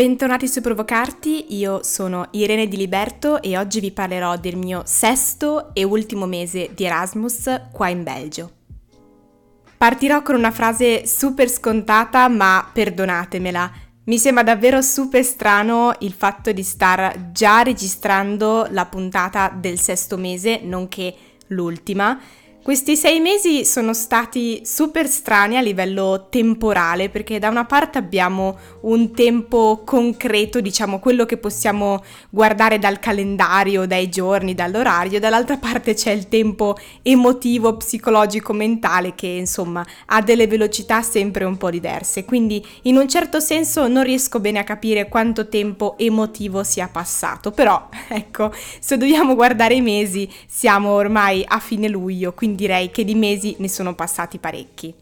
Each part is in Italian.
Bentornati su Provocarti, io sono Irene Di Liberto e oggi vi parlerò del mio sesto e ultimo mese di Erasmus qua in Belgio. Partirò con una frase super scontata, ma perdonatemela. Mi sembra davvero super strano il fatto di star già registrando la puntata del sesto mese, nonché l'ultima, questi sei mesi sono stati super strani a livello temporale perché da una parte abbiamo un tempo concreto, diciamo quello che possiamo guardare dal calendario, dai giorni, dall'orario, dall'altra parte c'è il tempo emotivo, psicologico, mentale che insomma ha delle velocità sempre un po' diverse. Quindi in un certo senso non riesco bene a capire quanto tempo emotivo sia passato, però ecco, se dobbiamo guardare i mesi siamo ormai a fine luglio, quindi direi che di mesi ne sono passati parecchi.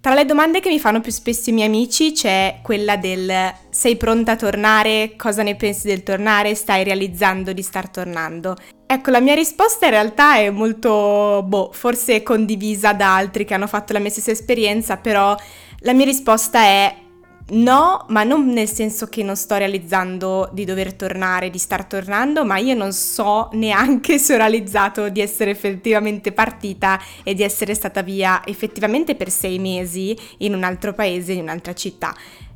Tra le domande che mi fanno più spesso i miei amici c'è quella del sei pronta a tornare? Cosa ne pensi del tornare? Stai realizzando di star tornando? Ecco, la mia risposta in realtà è molto, boh, forse condivisa da altri che hanno fatto la mia stessa esperienza, però la mia risposta è No, ma non nel senso che non sto realizzando di dover tornare, di star tornando, ma io non so neanche se ho realizzato di essere effettivamente partita e di essere stata via effettivamente per sei mesi in un altro paese, in un'altra città.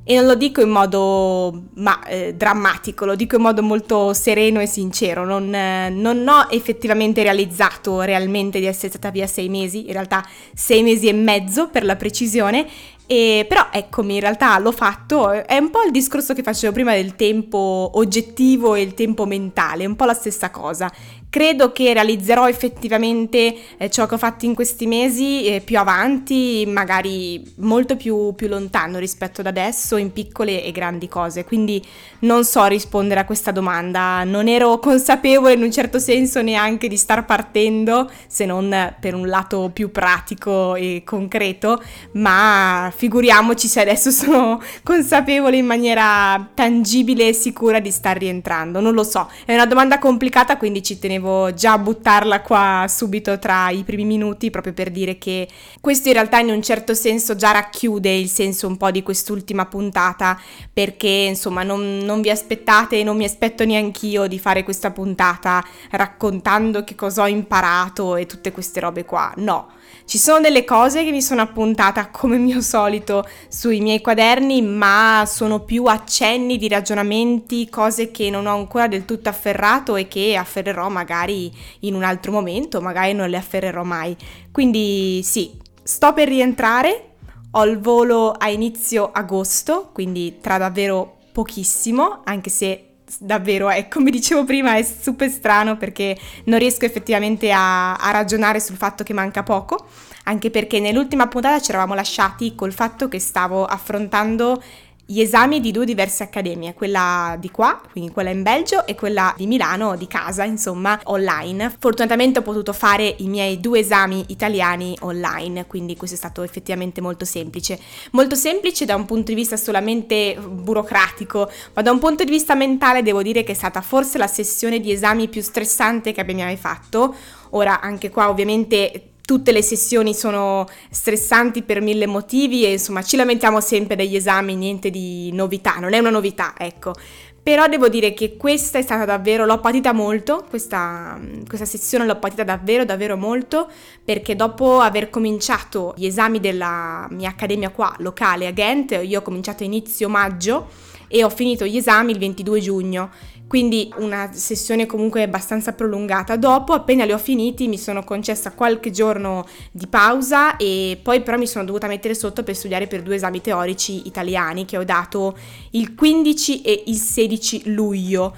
E non lo dico in modo ma, eh, drammatico, lo dico in modo molto sereno e sincero. Non, eh, non, ho effettivamente realizzato realmente di essere stata via sei mesi, in realtà sei mesi e mezzo per la precisione, e, però eccomi, in realtà l'ho fatto, è un po' il discorso che facevo prima del tempo oggettivo e il tempo mentale, è un po' la stessa cosa. Credo che realizzerò effettivamente eh, ciò che ho fatto in questi mesi eh, più avanti, magari molto più, più lontano rispetto ad adesso, in piccole e grandi cose. Quindi non so rispondere a questa domanda. Non ero consapevole in un certo senso neanche di star partendo, se non per un lato più pratico e concreto, ma figuriamoci se adesso sono consapevole in maniera tangibile e sicura di star rientrando. Non lo so, è una domanda complicata, quindi ci tenevo già a buttarla qua subito tra i primi minuti, proprio per dire che questo in realtà in un certo senso già racchiude il senso un po' di quest'ultima puntata, perché insomma non, non vi aspettate e non mi aspetto neanch'io di fare questa puntata raccontando che cosa ho imparato e tutte queste robe qua. No, ci sono delle cose che mi sono appuntata come mio solito sui miei quaderni, ma sono più accenni di ragionamenti, cose che non ho ancora del tutto afferrato e che afferrerò magari in un altro momento, magari non le afferrerò mai. Quindi sì, sto per rientrare, ho il volo a inizio agosto, quindi tra davvero pochissimo, anche se davvero, è, come dicevo prima, è super strano perché non riesco effettivamente a, a ragionare sul fatto che manca poco, anche perché nell'ultima puntata ci eravamo lasciati col fatto che stavo affrontando gli esami di due diverse accademie, quella di qua, quindi quella in Belgio e quella di Milano, di casa, insomma, online. Fortunatamente ho potuto fare i miei due esami italiani online, quindi questo è stato effettivamente molto semplice. Molto semplice da un punto di vista solamente burocratico, ma da un punto di vista mentale devo dire che è stata forse la sessione di esami più stressante che abbia mai fatto. Ora, anche qua ovviamente tutte le sessioni sono stressanti per mille motivi e insomma ci lamentiamo sempre degli esami, niente di novità, non è una novità, ecco. Però devo dire che questa è stata davvero, l'ho patita molto, questa, questa sessione l'ho patita davvero, davvero molto, perché dopo aver cominciato gli esami della mia accademia qua, locale a Ghent, io ho cominciato inizio maggio e ho finito gli esami il 22 giugno quindi una sessione comunque abbastanza prolungata. Dopo, appena li ho finiti, mi sono concessa qualche giorno di pausa e poi però mi sono dovuta mettere sotto per studiare per due esami teorici italiani che ho dato il 15 e il 16 luglio.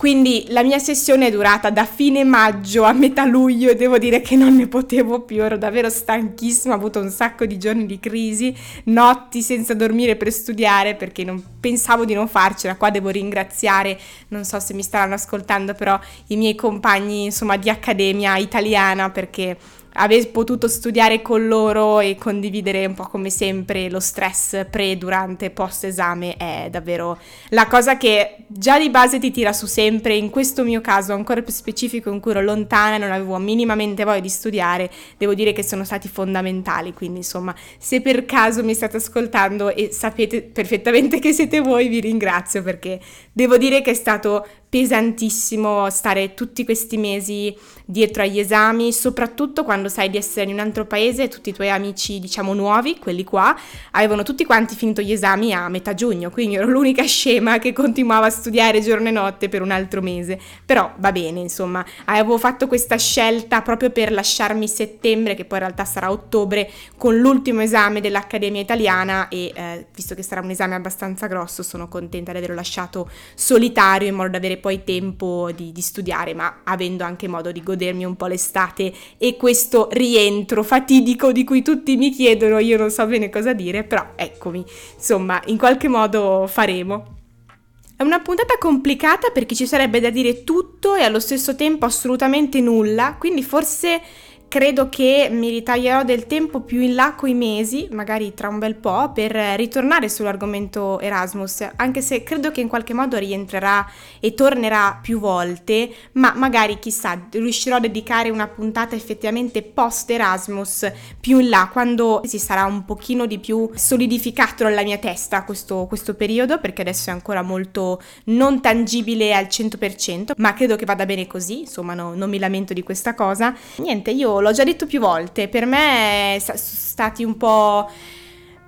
Quindi la mia sessione è durata da fine maggio a metà luglio e devo dire che non ne potevo più, ero davvero stanchissima, ho avuto un sacco di giorni di crisi, notti senza dormire per studiare perché non pensavo di non farcela. Qua devo ringraziare, non so se mi staranno ascoltando, però i miei compagni insomma di accademia italiana perché aver potuto studiare con loro e condividere un po' come sempre lo stress pre, durante, post esame è davvero la cosa che già di base ti tira su sempre, in questo mio caso ancora più specifico in cui ero lontana e non avevo minimamente voglia di studiare, devo dire che sono stati fondamentali, quindi insomma se per caso mi state ascoltando e sapete perfettamente che siete voi vi ringrazio perché devo dire che è stato pesantissimo stare tutti questi mesi dietro agli esami, soprattutto quando sai di essere in un altro paese e tutti i tuoi amici, diciamo nuovi, quelli qua, avevano tutti quanti finito gli esami a metà giugno, quindi ero l'unica scema che continuava a studiare giorno e notte per un altro mese. Però va bene, insomma, avevo fatto questa scelta proprio per lasciarmi settembre, che poi in realtà sarà ottobre, con l'ultimo esame dell'Accademia Italiana e eh, visto che sarà un esame abbastanza grosso, sono contenta di averlo lasciato solitario in modo da avere poi tempo di, di studiare, ma avendo anche modo di godermi un po' l'estate e questo rientro fatidico di cui tutti mi chiedono, io non so bene cosa dire, però eccomi, insomma, in qualche modo faremo. È una puntata complicata perché ci sarebbe da dire tutto e allo stesso tempo assolutamente nulla, quindi forse credo che mi ritaglierò del tempo più in là coi mesi, magari tra un bel po', per ritornare sull'argomento Erasmus, anche se credo che in qualche modo rientrerà e tornerà più volte, ma magari chissà, riuscirò a dedicare una puntata effettivamente post Erasmus più in là, quando si sarà un pochino di più solidificato nella mia testa questo, questo periodo, perché adesso è ancora molto non tangibile al 100%, ma credo che vada bene così, insomma no, non mi lamento di questa cosa. Niente, io l'ho già detto più volte, per me sono stati un po'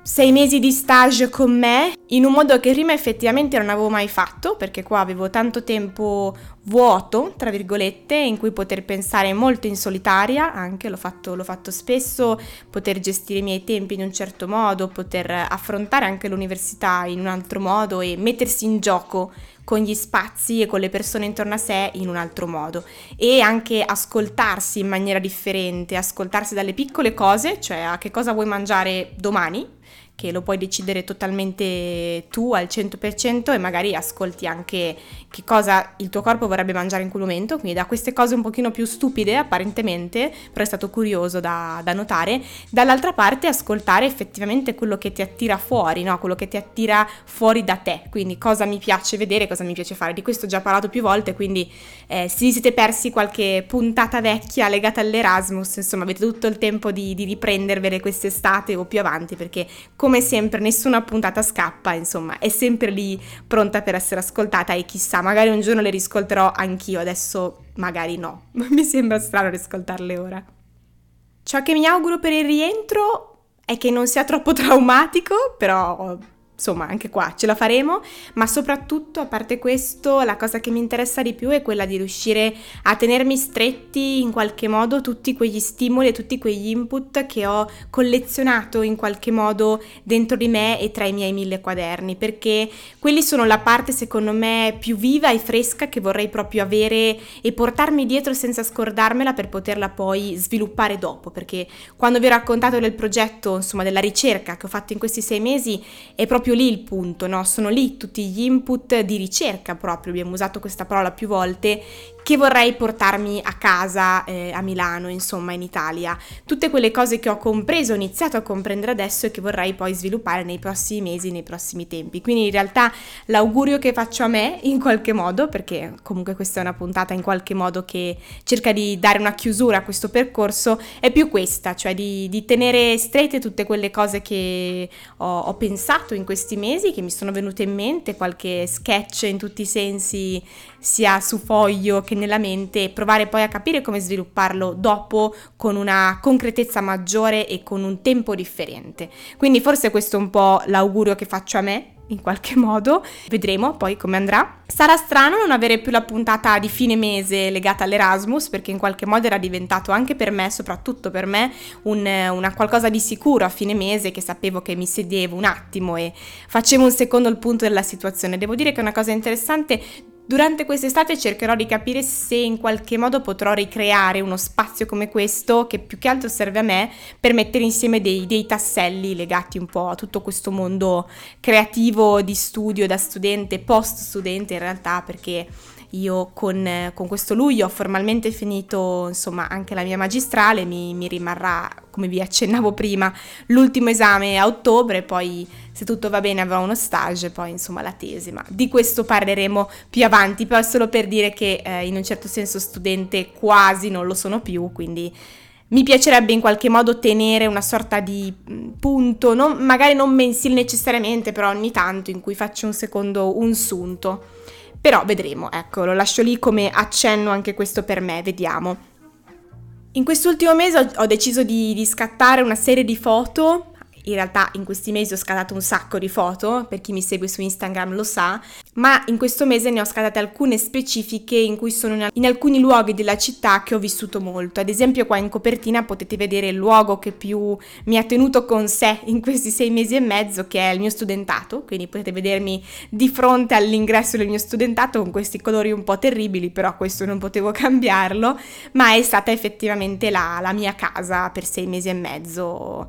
sei mesi di stage con me in un modo che prima effettivamente non avevo mai fatto perché qua avevo tanto tempo vuoto tra virgolette in cui poter pensare molto in solitaria anche l'ho fatto, l'ho fatto spesso poter gestire i miei tempi in un certo modo poter affrontare anche l'università in un altro modo e mettersi in gioco con gli spazi e con le persone intorno a sé in un altro modo. E anche ascoltarsi in maniera differente, ascoltarsi dalle piccole cose, cioè a che cosa vuoi mangiare domani, che lo puoi decidere totalmente tu al 100% e magari ascolti anche che cosa il tuo corpo vorrebbe mangiare in quel momento, quindi da queste cose un pochino più stupide apparentemente, però è stato curioso da, da notare, dall'altra parte ascoltare effettivamente quello che ti attira fuori, no? quello che ti attira fuori da te, quindi cosa mi piace vedere, cosa mi piace fare, di questo ho già parlato più volte, quindi eh, se vi siete persi qualche puntata vecchia legata all'Erasmus, insomma avete tutto il tempo di, di riprendervele quest'estate o più avanti perché come sempre nessuna puntata scappa, insomma, è sempre lì pronta per essere ascoltata e chissà, magari un giorno le riscolterò anch'io, adesso magari no, mi sembra strano riscoltarle ora. Ciò che mi auguro per il rientro è che non sia troppo traumatico, però insomma anche qua ce la faremo, ma soprattutto a parte questo la cosa che mi interessa di più è quella di riuscire a tenermi stretti in qualche modo tutti quegli stimoli e tutti quegli input che ho collezionato in qualche modo dentro di me e tra i miei mille quaderni, perché quelli sono la parte secondo me più viva e fresca che vorrei proprio avere e portarmi dietro senza scordarmela per poterla poi sviluppare dopo, perché quando vi ho raccontato del progetto, insomma della ricerca che ho fatto in questi sei mesi, è proprio proprio lì il punto, no? Sono lì tutti gli input di ricerca proprio, abbiamo usato questa parola più volte, che vorrei portarmi a casa eh, a Milano, insomma in Italia. Tutte quelle cose che ho compreso, ho iniziato a comprendere adesso e che vorrei poi sviluppare nei prossimi mesi, nei prossimi tempi. Quindi in realtà l'augurio che faccio a me in qualche modo, perché comunque questa è una puntata in qualche modo che cerca di dare una chiusura a questo percorso, è più questa, cioè di, di tenere strette tutte quelle cose che ho, ho pensato in questi mesi, che mi sono venute in mente, qualche sketch in tutti i sensi, sia su foglio che nella mente e provare poi a capire come svilupparlo dopo con una concretezza maggiore e con un tempo differente. Quindi forse questo è un po' l'augurio che faccio a me in qualche modo, vedremo poi come andrà. Sarà strano non avere più la puntata di fine mese legata all'Erasmus perché in qualche modo era diventato anche per me, soprattutto per me, un, una qualcosa di sicuro a fine mese che sapevo che mi sedevo un attimo e facevo un secondo il punto della situazione. Devo dire che è una cosa interessante Durante quest'estate cercherò di capire se in qualche modo potrò ricreare uno spazio come questo che più che altro serve a me per mettere insieme dei, dei tasselli legati un po' a tutto questo mondo creativo di studio da studente, post studente in realtà perché io con, con questo luglio ho formalmente finito insomma anche la mia magistrale, mi, mi rimarrà come vi accennavo prima l'ultimo esame a ottobre, poi se tutto va bene avrò uno stage, poi insomma la tesi, ma di questo parleremo più avanti, però solo per dire che eh, in un certo senso studente quasi non lo sono più, quindi mi piacerebbe in qualche modo tenere una sorta di mm, punto, non, magari non mensile necessariamente, però ogni tanto in cui faccio un secondo un sunto. Però vedremo, ecco, lo lascio lì come accenno anche questo per me, vediamo. In quest'ultimo mese ho, deciso di, di scattare una serie di foto in realtà in questi mesi ho scattato un sacco di foto, per chi mi segue su Instagram lo sa, ma in questo mese ne ho scattate alcune specifiche in cui sono in alcuni luoghi della città che ho vissuto molto. Ad esempio qua in copertina potete vedere il luogo che più mi ha tenuto con sé in questi sei mesi e mezzo, che è il mio studentato, quindi potete vedermi di fronte all'ingresso del mio studentato con questi colori un po' terribili, però questo non potevo cambiarlo, ma è stata effettivamente la, la mia casa per sei mesi e mezzo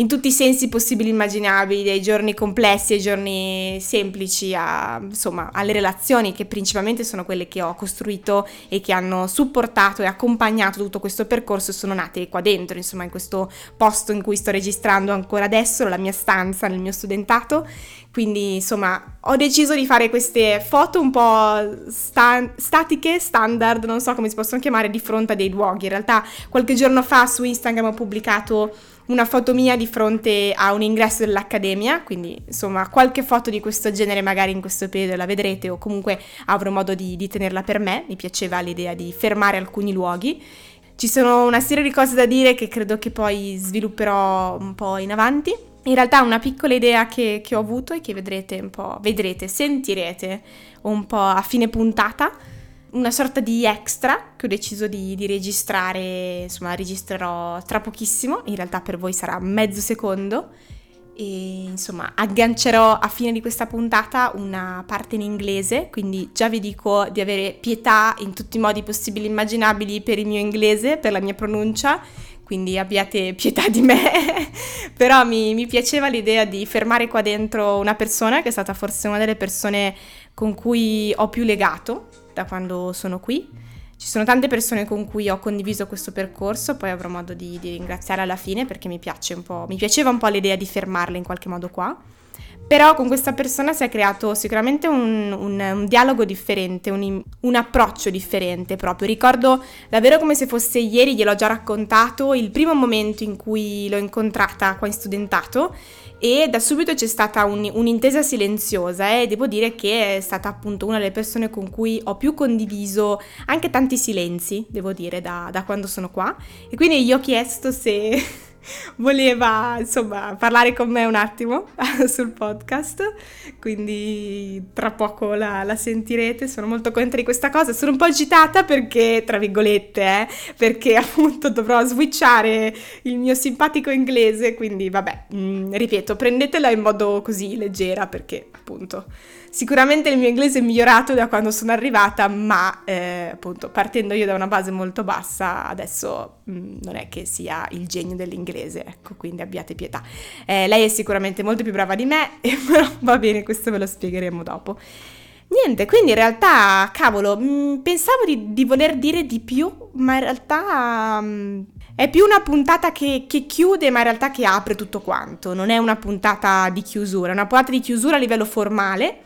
in tutti i sensi possibili e immaginabili, dai giorni complessi ai giorni semplici, a, insomma, alle relazioni che principalmente sono quelle che ho costruito e che hanno supportato e accompagnato tutto questo percorso sono nate qua dentro, insomma, in questo posto in cui sto registrando ancora adesso, la mia stanza nel mio studentato. Quindi, insomma, ho deciso di fare queste foto un po' sta- statiche, standard, non so come si possono chiamare, di fronte a dei luoghi. In realtà, qualche giorno fa su Instagram ho pubblicato una foto mia di fronte a un ingresso dell'accademia, quindi insomma qualche foto di questo genere magari in questo periodo la vedrete o comunque avrò modo di, di tenerla per me, mi piaceva l'idea di fermare alcuni luoghi. Ci sono una serie di cose da dire che credo che poi svilupperò un po' in avanti. In realtà una piccola idea che, che ho avuto e che vedrete un po', vedrete, sentirete un po' a fine puntata una sorta di extra che ho deciso di, di, registrare, insomma registrerò tra pochissimo, in realtà per voi sarà mezzo secondo e insomma aggancerò a fine di questa puntata una parte in inglese, quindi già vi dico di avere pietà in tutti i modi possibili e immaginabili per il mio inglese, per la mia pronuncia, quindi abbiate pietà di me, però mi, mi piaceva l'idea di fermare qua dentro una persona che è stata forse una delle persone con cui ho più legato da quando sono qui. Ci sono tante persone con cui ho condiviso questo percorso, poi avrò modo di, di ringraziare alla fine perché mi piace un po', mi piaceva un po' l'idea di fermarle in qualche modo qua. Però con questa persona si è creato sicuramente un, un, un dialogo differente, un, un, approccio differente proprio. Ricordo davvero come se fosse ieri, gliel'ho già raccontato, il primo momento in cui l'ho incontrata qua in studentato e da subito c'è stata un, un'intesa silenziosa e devo dire che è stata appunto una delle persone con cui ho più condiviso anche tanti silenzi, devo dire, da, da quando sono qua. E quindi gli ho chiesto se voleva insomma parlare con me un attimo sul podcast, quindi tra poco la, la, sentirete, sono molto contenta di questa cosa, sono un po' agitata perché, tra virgolette, eh, perché appunto dovrò switchare il mio simpatico inglese, quindi vabbè, mh, mm, ripeto, prendetela in modo così leggera perché appunto Sicuramente il mio inglese è migliorato da quando sono arrivata, ma eh, appunto partendo io da una base molto bassa, adesso mh, mm, non è che sia il genio dell'inglese, ecco, quindi abbiate pietà. Eh, lei è sicuramente molto più brava di me, però va bene, questo ve lo spiegheremo dopo. Niente, quindi in realtà, cavolo, mh, mm, pensavo di, di, voler dire di più, ma in realtà... Mh, mm, è più una puntata che, che, chiude, ma in realtà che apre tutto quanto. Non è una puntata di chiusura, è una puntata di chiusura a livello formale,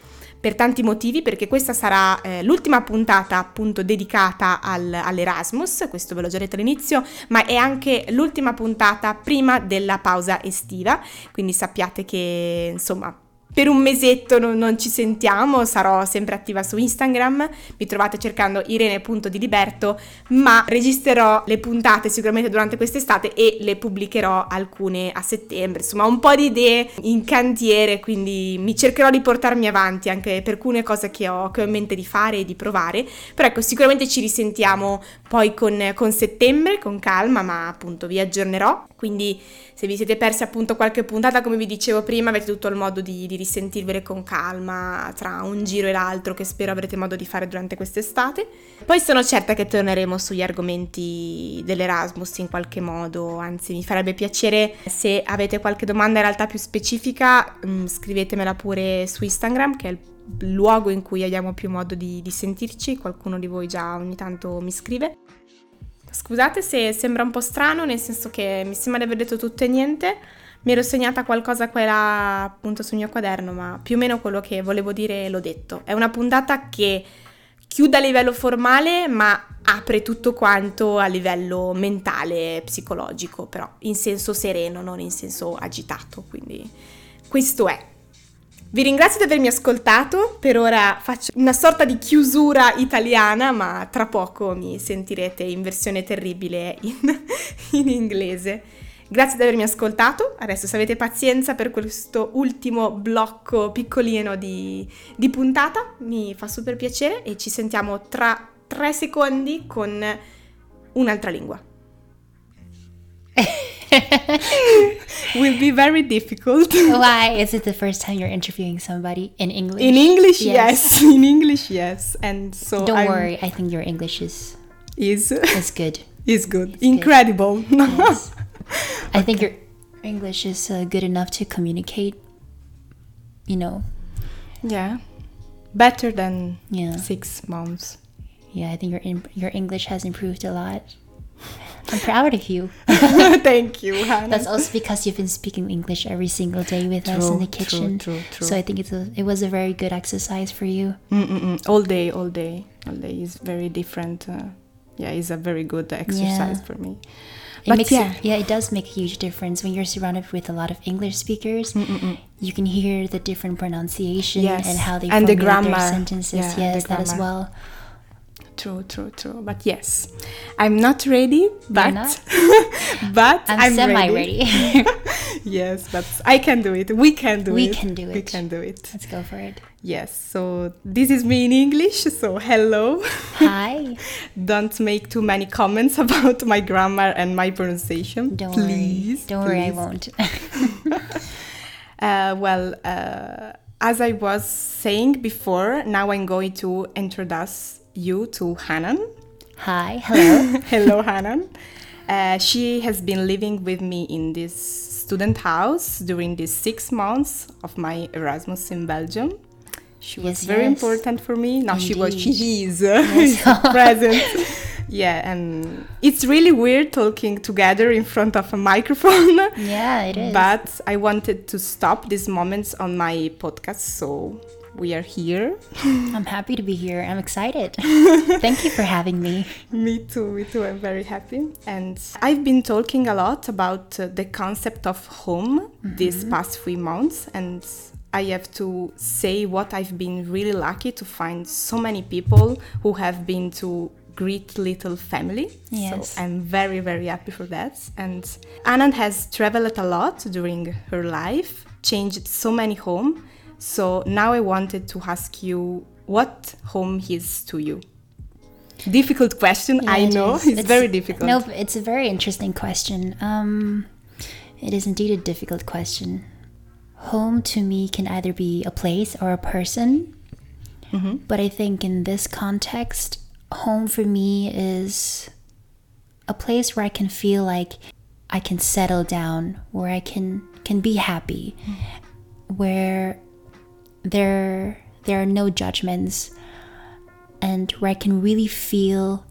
per tanti motivi, perché questa sarà eh, l'ultima puntata appunto dedicata al, all'Erasmus, questo ve l'ho già detto all'inizio, ma è anche l'ultima puntata prima della pausa estiva, quindi sappiate che insomma per un mesetto non, non, ci sentiamo, sarò sempre attiva su Instagram, mi trovate cercando irene.diliberto, ma registrerò le puntate sicuramente durante quest'estate e le pubblicherò alcune a settembre. Insomma, un po' di idee in cantiere, quindi mi cercherò di portarmi avanti anche per alcune cose che ho, che ho in mente di fare e di provare. Però ecco, sicuramente ci risentiamo poi con, con settembre, con calma, ma appunto vi aggiornerò. Quindi se vi siete persi appunto qualche puntata, come vi dicevo prima, avete tutto il modo di, di risentirvele con calma tra un giro e l'altro che spero avrete modo di fare durante quest'estate. Poi sono certa che torneremo sugli argomenti dell'Erasmus in qualche modo, anzi mi farebbe piacere se avete qualche domanda in realtà più specifica, mm, scrivetemela pure su Instagram che è il luogo in cui abbiamo più modo di, di sentirci, qualcuno di voi già ogni tanto mi scrive. Scusate se sembra un po' strano, nel senso che mi sembra di aver detto tutto e niente. Mi ero segnata qualcosa qua e là appunto sul mio quaderno, ma più o meno quello che volevo dire l'ho detto. È una puntata che chiude a livello formale, ma apre tutto quanto a livello mentale, psicologico, però in senso sereno, non in senso agitato. Quindi questo è. Vi ringrazio di avermi ascoltato, per ora faccio una sorta di chiusura italiana, ma tra poco mi sentirete in versione terribile in, in inglese. Grazie di avermi ascoltato, adesso se avete pazienza per questo ultimo blocco piccolino di, di puntata, mi fa super piacere e ci sentiamo tra tre secondi con un'altra lingua. will be very difficult. Why? Is it the first time you're interviewing somebody in English? In English, yes. yes. In English, yes. And so don't I'm, worry. I think your English is is is good. Is good. Incredible. Yes. I think your English is uh, good enough to communicate. You know. Yeah. Better than yeah. six months. Yeah, I think your your English has improved a lot. I'm proud of you. Thank you, Hannah. That's also because you've been speaking English every single day with true, us in the kitchen. True, true, true. So I think it's a, it was a very good exercise for you. Mm-mm-mm. All day, all day, all day is very different. Uh, yeah, it's a very good exercise yeah. for me. It but makes yeah. It, yeah, it does make a huge difference when you're surrounded with a lot of English speakers. Mm-mm-mm. You can hear the different pronunciation yes. and how they and the grammar. their sentences. Yeah, yes, that as well. True, true, true. But yes, I'm not ready. But not? but I'm, I'm semi ready. ready. yes, but I can do it. We can do we it. We can do it. We can do it. Let's go for it. Yes. So this is me in English. So hello. Hi. Don't make too many comments about my grammar and my pronunciation. Don't please. Worry. Don't please. worry, I won't. uh, well. Uh, as I was saying before, now I'm going to introduce you to Hanan. Hi, hello. hello, Hanan. Uh, she has been living with me in this student house during these six months of my Erasmus in Belgium. She was yes, very yes. important for me. Now Indeed. she was, she is yes. present. yeah, and it's really weird talking together in front of a microphone. Yeah, it is. But I wanted to stop these moments on my podcast, so we are here. I'm happy to be here. I'm excited. Thank you for having me. me too, me too. I'm very happy. And I've been talking a lot about uh, the concept of home mm-hmm. these past few months. And I have to say what I've been really lucky to find so many people who have been to great little family. Yes. So I'm very, very happy for that. And Anand has traveled a lot during her life, changed so many homes so now I wanted to ask you what home is to you. Difficult question, yeah, I it know. It's, it's, very difficult. No, it's a very interesting question. Um, it is indeed a difficult question. Home to me can either be a place or a person. Mm-hmm. But I think in this context, home for me is a place where I can feel like I can settle down, where I can can be happy, mm. where there there are no judgments and where I can really feel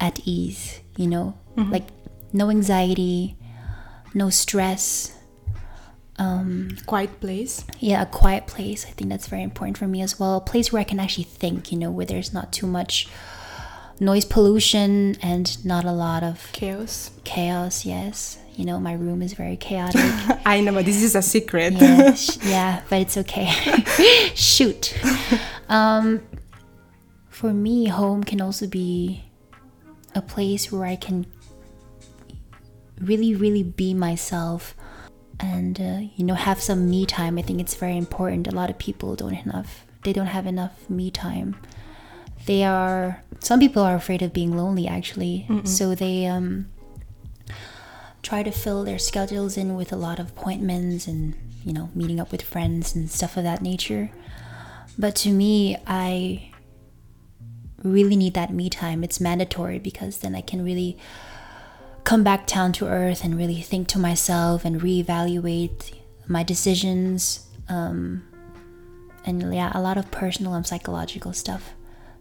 at ease, you know, mm-hmm. like no anxiety, no stress. Um, quiet place. Yeah, a quiet place. I think that's very important for me as well. A place where I can actually think, you know, where there's not too much noise pollution and not a lot of chaos. Chaos, yes you know, my room is very chaotic. I know, but this is a secret. yeah, yeah, but it's okay. Shoot. Um, for me, home can also be a place where I can really, really be myself and, uh, you know, have some me time. I think it's very important. A lot of people don't enough, they don't have enough me time. They are, some people are afraid of being lonely actually. Mm-mm. So they, um, try to fill their schedules in with a lot of appointments and, you know, meeting up with friends and stuff of that nature. But to me, I really need that me time. It's mandatory because then I can really come back down to earth and really think to myself and reevaluate my decisions um, and yeah, a lot of personal and psychological stuff.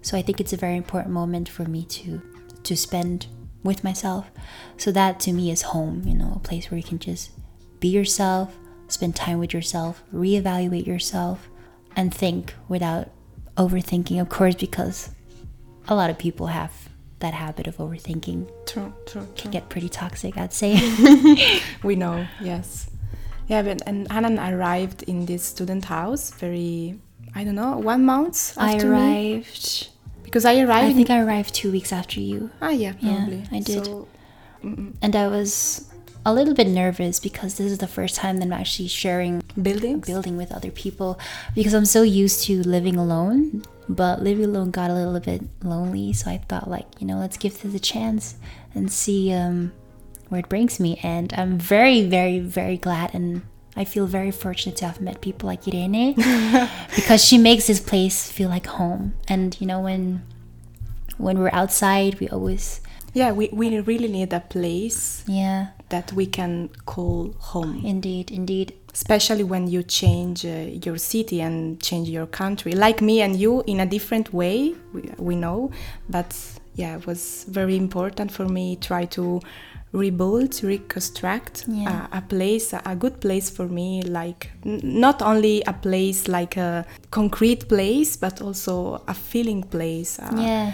So I think it's a very important moment for me to to spend with myself. So that to me is home, you know, a place where you can just be yourself, spend time with yourself, reevaluate yourself, and think without overthinking, of course, because a lot of people have that habit of overthinking. True, true, true. Can get pretty toxic, I'd say. we know, yes. Yeah, but and Hanan arrived in this student house very, I don't know, one month I arrived me. Because I arrived. I think I arrived two weeks after you. ah, yeah, Yeah, probably. I did. So, And I was a little bit nervous because this is the first time that I'm actually sharing buildings. building with other people because I'm so used to living alone. But living alone got a little bit lonely, so I thought like, you know, let's give this a chance and see um, where it brings me. And I'm very, very, very glad and I feel very fortunate to have met people like Irene because she makes this place feel like home. And you know, when when we're outside, we always Yeah, we, we really need a place yeah, that we can call home. indeed, indeed. especially when you change uh, your city and change your country like me and you in a different way we, we know but yeah it was very important for me try to rebuild reconstruct Yeah. a, a place a, a good place for me like n- not only a place like a concrete place but also a feeling place uh, Yeah.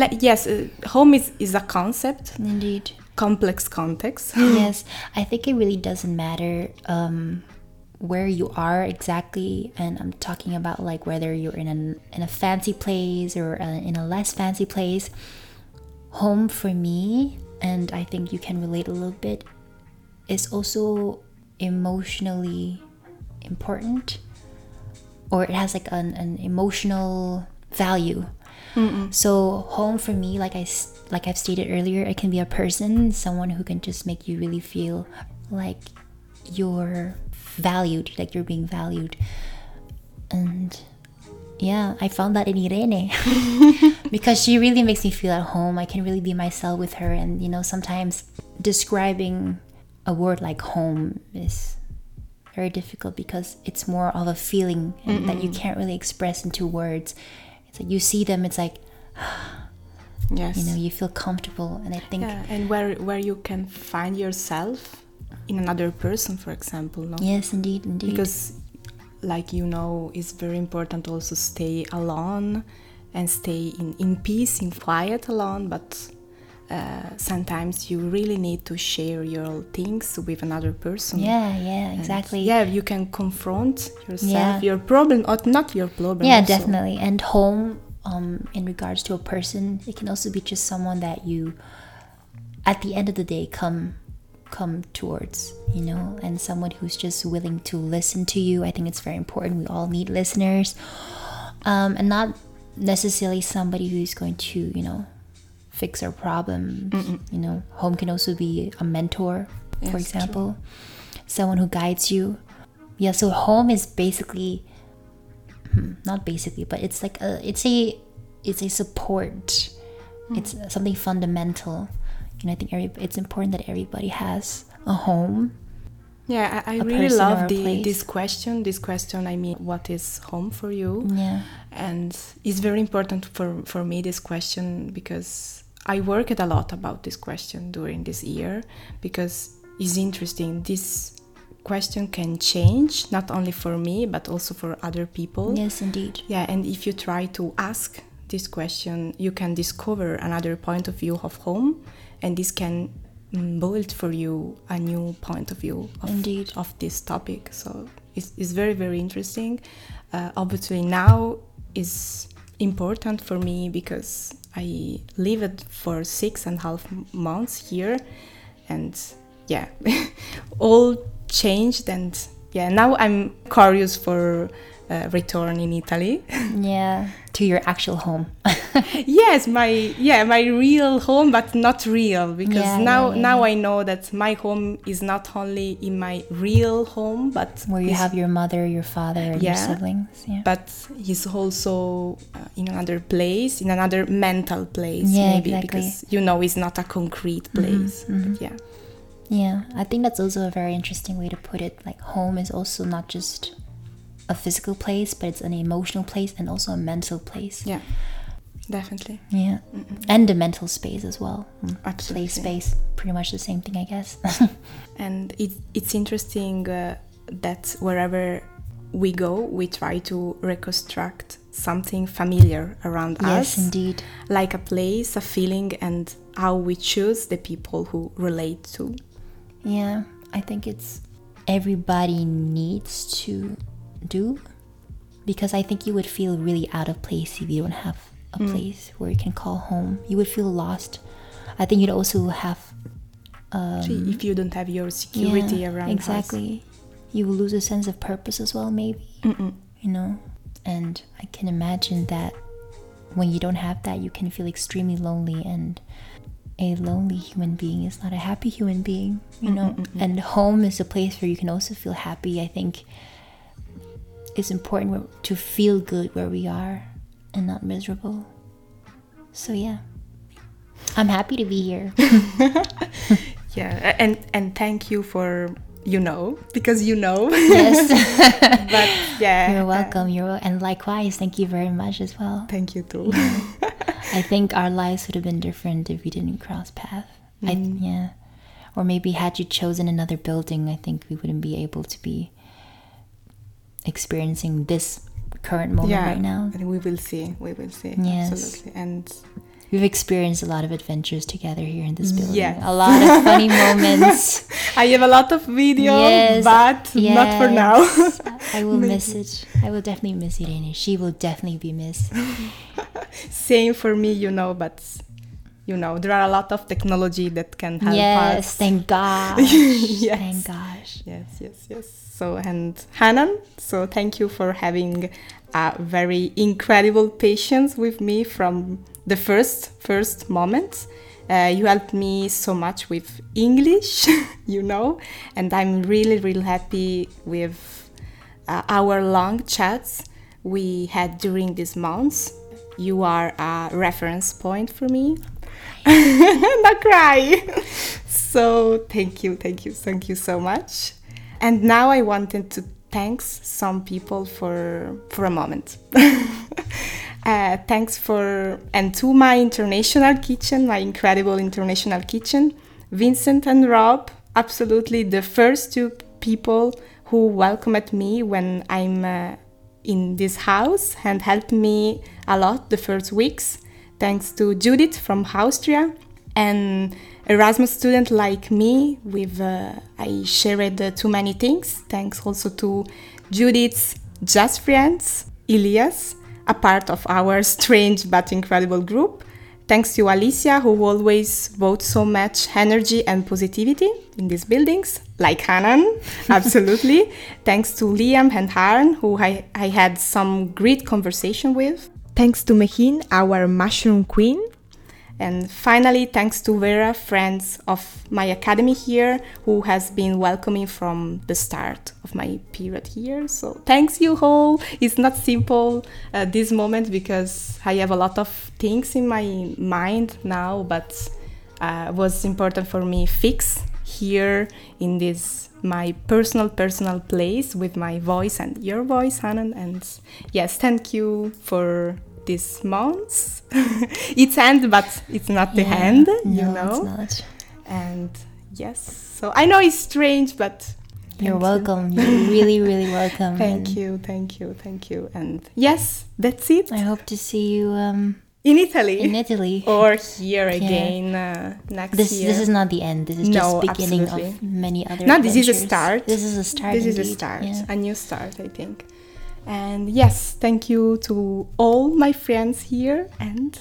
like, yes uh, home is, is a concept Indeed. complex context yes, I think it really doesn't matter um, where you are exactly, and I'm talking about like whether you're in an in a fancy place or uh, in a less fancy place. Home for me, and I think you can relate a little bit, is also emotionally important, or it has like an, an emotional value. So home for me, like I like I've stated earlier, it can be a person, someone who can just make you really feel like you're valued, like you're being valued. And yeah, I found that in Irene because she really makes me feel at home. I can really be myself with her, and you know, sometimes describing a word like home is very difficult because it's more of a feeling and that you can't really express into words. It's like you see them, it's like yes you know you feel comfortable, and I think Yeah, and where where you can find yourself in another person, for example, no? yes, indeed, indeed, Because, like you know, it's very important to also stay alone and stay in in peace, in quiet alone. But uh, sometimes you really need to share your things with another person. yeah, yeah, And, exactly. yeah, you can confront yourself, Yeah. your problem, or not your problem. yeah also. definitely and home um in regards to a person it can also be just someone that you at the end of the day come come towards you know and someone who's just willing to listen to you. I think it's very important. We all need listeners. Um and not necessarily somebody who's going to you know fix our problems you know home can also be a mentor for Yes, true. example. Someone who guides you. Yeah so home is basically hmm, not basically but it's like a it's a it's a support. It's something fundamental and i think every, it's important that everybody has a home. Yeah, I really love the, this question. This question, I mean, what is home for you? yeah. And it's very important for, for me this question because i worked a lot about this question during this year because it's interesting. This question can change not only for me but also for other people. Yes indeed. Yeah and if you try to ask this question you can discover another point of view of home and this can mm, build for you a new point of view of, Indeed. of this topic so it's, it's very very interesting uh, obviously now is important for me because i lived for six and a half months here and yeah all changed and yeah now i'm curious for uh, return in italy. Yeah. To your actual home. Yes my yeah my real home but not real because Yeah, now yeah, yeah, now i know that my home is not only in my real home but where you have your mother your father your siblings yeah. But he's also uh, in another place in another mental place Yeah, maybe exactly. Mm-hmm, because you know it's not a concrete place But yeah. Yeah, I think that's also a very interesting way to put it. Like, home is also not just a physical place, but it's an emotional place and also a mental place. Yeah, definitely. Yeah. And a mental space as well. Mm. Absolutely. Play space, pretty much the same thing, I guess. And it, it's interesting uh, that wherever we go, we try to reconstruct something familiar around yes, us, Yes, indeed. like a place, a feeling, and how we choose the people who relate to. Yeah, I think it's everybody needs to do because I think you would feel really out of place if you don't have a mm. place where you can call home. You would feel lost. I think you'd also have um, See, if you don't have your security yeah, around us. exactly. You will lose a sense of purpose as well, maybe. Mm-mm. You know, and I can imagine that when you don't have that, you can feel extremely lonely and. A lonely human being is not a happy human being, you know. And home is a place where you can also feel happy. I think it's important to feel good where we are and not miserable. So yeah, I'm happy to be here. Yeah, and and thank you for you know because you know. yes, but yeah, you're welcome. You're and likewise, thank you very much as well. thank you too. I think our lives would have been different if we didn't cross path. I mm. yeah, or maybe had you chosen another building, I think we wouldn't be able to be experiencing this current moment yeah, right now. we will see. We will see. Yes. Absolutely. And We've experienced a lot of adventures together here in this building. Yes. A lot of funny moments. I have a lot of video, Yes, but not for now. I will miss it. I will definitely miss Irene. She will definitely be missed. Same for me, you know, but you know, there are a lot of technology that can help yes, us. thank God. Yes. Thank gosh. Yes, yes, yes. So, and Hanan, so thank you for having a very incredible patience with me from the first first moment. Uh, you helped me so much with English, you know, and I'm really, really happy with uh, our long chats we had during these months. You are a reference point for me. Not cry. so thank you, thank you, thank you so much. And now I wanted to thanks some people for for a moment. uh, thanks for and to my international kitchen, my incredible international kitchen, Vincent and Rob. Absolutely, the first two people who welcomed me when I'm uh, in this house and helped me a lot the first weeks. Thanks to Judith from Austria and Erasmus student like me. With uh, I shared uh, too many things. Thanks also to Judith's just friends, Elias, a part of our strange but incredible group. Thanks to Alicia, who always votes so much energy and positivity in these buildings, like Hanan, absolutely. Thanks to Liam and Aaron, who I, I had some great conversation with. Thanks to Mehin, our mushroom queen. And finally, thanks to Vera, friends of my academy here, who has been welcoming from the start of my period here. So thanks you all. It's not simple at this moment because I have a lot of things in my mind now, but uh, was important for me fix here in this my personal personal place with my voice and your voice, Hanan. And yes, thank you for this month it's end, but it's not the Yeah, end, you no, know. It's not. And yes, so I know it's strange, but You're thank you. welcome. You're really, really welcome. Thank and you, thank you, thank you. And yes, that's it. I hope to see you um, In Italy. in Italy. or here again uh, next this year. this is not the end. This is No, just beginning absolutely. of many other. no, this is a start. This is a start. This is a start, Yeah. a new start, I think. And yes, thank you to all my friends here. And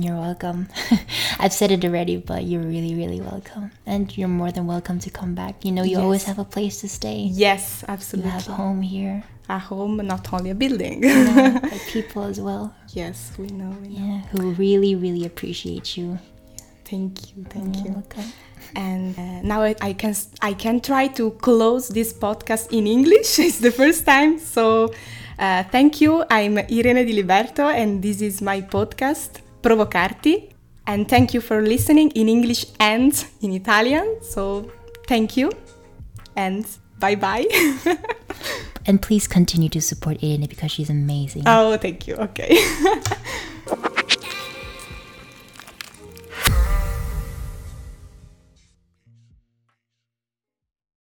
You're welcome. I've said it already, but you're really, really welcome. And you're more than welcome to come back. You know, you always have a place to stay. yes, absolutely. You have home here. a home, not only a building. Know, like people as well. yes, we know, we know. Yeah, who really, really appreciate you. Thank you, thank You're you. welcome. And uh, now I, I can I can try to close this podcast in English. it's the first time, so uh, thank you. I'm Irene Di Liberto, and this is my podcast Provocarti. And thank you for listening in English and in Italian. So thank you, and bye bye. And please continue to support Irene because she's amazing. Oh, thank you. Ok.